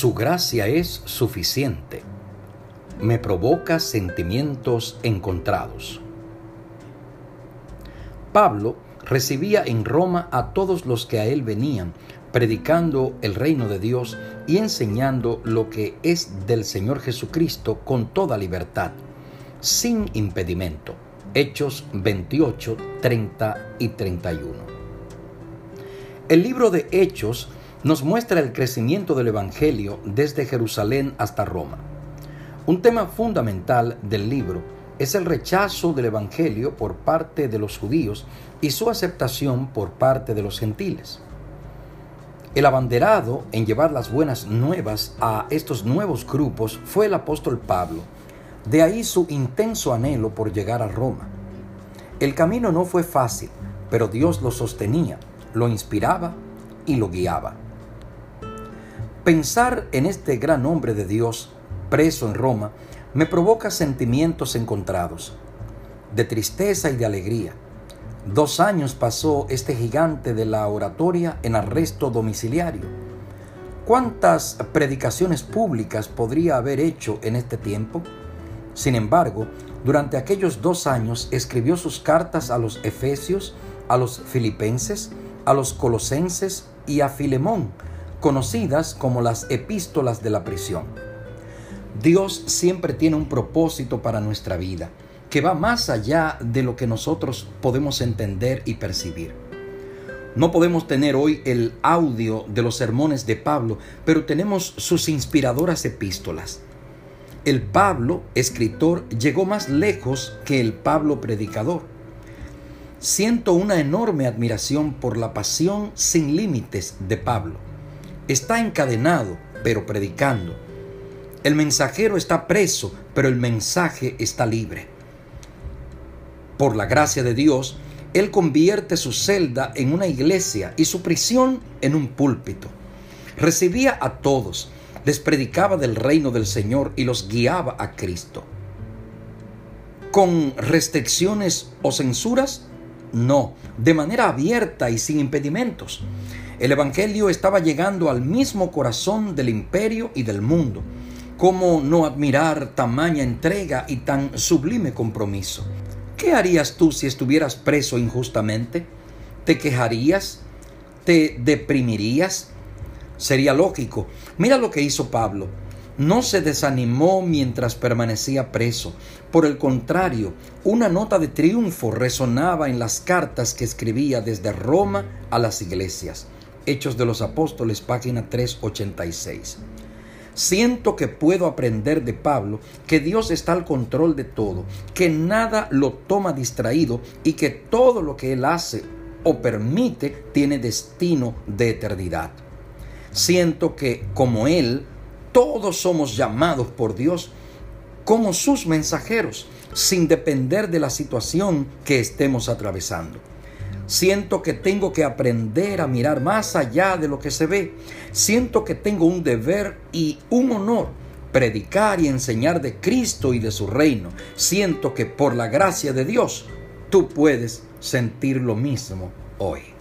Su gracia es suficiente. Me provoca sentimientos encontrados. Pablo recibía en Roma a todos los que a él venían, predicando el reino de Dios y enseñando lo que es del Señor Jesucristo con toda libertad, sin impedimento. Hechos 28, 30 y 31. El libro de Hechos nos muestra el crecimiento del Evangelio desde Jerusalén hasta Roma. Un tema fundamental del libro es el rechazo del Evangelio por parte de los judíos y su aceptación por parte de los gentiles. El abanderado en llevar las buenas nuevas a estos nuevos grupos fue el apóstol Pablo, de ahí su intenso anhelo por llegar a Roma. El camino no fue fácil, pero Dios lo sostenía, lo inspiraba y lo guiaba. Pensar en este gran hombre de Dios, preso en Roma, me provoca sentimientos encontrados, de tristeza y de alegría. Dos años pasó este gigante de la oratoria en arresto domiciliario. ¿Cuántas predicaciones públicas podría haber hecho en este tiempo? Sin embargo, durante aquellos dos años escribió sus cartas a los Efesios, a los Filipenses, a los Colosenses y a Filemón, conocidas como las epístolas de la prisión. Dios siempre tiene un propósito para nuestra vida, que va más allá de lo que nosotros podemos entender y percibir. No podemos tener hoy el audio de los sermones de Pablo, pero tenemos sus inspiradoras epístolas. El Pablo, escritor, llegó más lejos que el Pablo, predicador. Siento una enorme admiración por la pasión sin límites de Pablo está encadenado, pero predicando. El mensajero está preso, pero el mensaje está libre. Por la gracia de Dios, Él convierte su celda en una iglesia y su prisión en un púlpito. Recibía a todos, les predicaba del reino del Señor y los guiaba a Cristo. ¿Con restricciones o censuras? No, de manera abierta y sin impedimentos. El Evangelio estaba llegando al mismo corazón del imperio y del mundo. ¿Cómo no admirar tamaña entrega y tan sublime compromiso? ¿Qué harías tú si estuvieras preso injustamente? ¿Te quejarías? ¿Te deprimirías? Sería lógico. Mira lo que hizo Pablo. No se desanimó mientras permanecía preso. Por el contrario, una nota de triunfo resonaba en las cartas que escribía desde Roma a las iglesias. Hechos de los Apóstoles, página 386. Siento que puedo aprender de Pablo que Dios está al control de todo, que nada lo toma distraído y que todo lo que Él hace o permite tiene destino de eternidad. Siento que, como Él, todos somos llamados por Dios como sus mensajeros, sin depender de la situación que estemos atravesando. Siento que tengo que aprender a mirar más allá de lo que se ve. Siento que tengo un deber y un honor predicar y enseñar de Cristo y de su reino. Siento que por la gracia de Dios tú puedes sentir lo mismo hoy.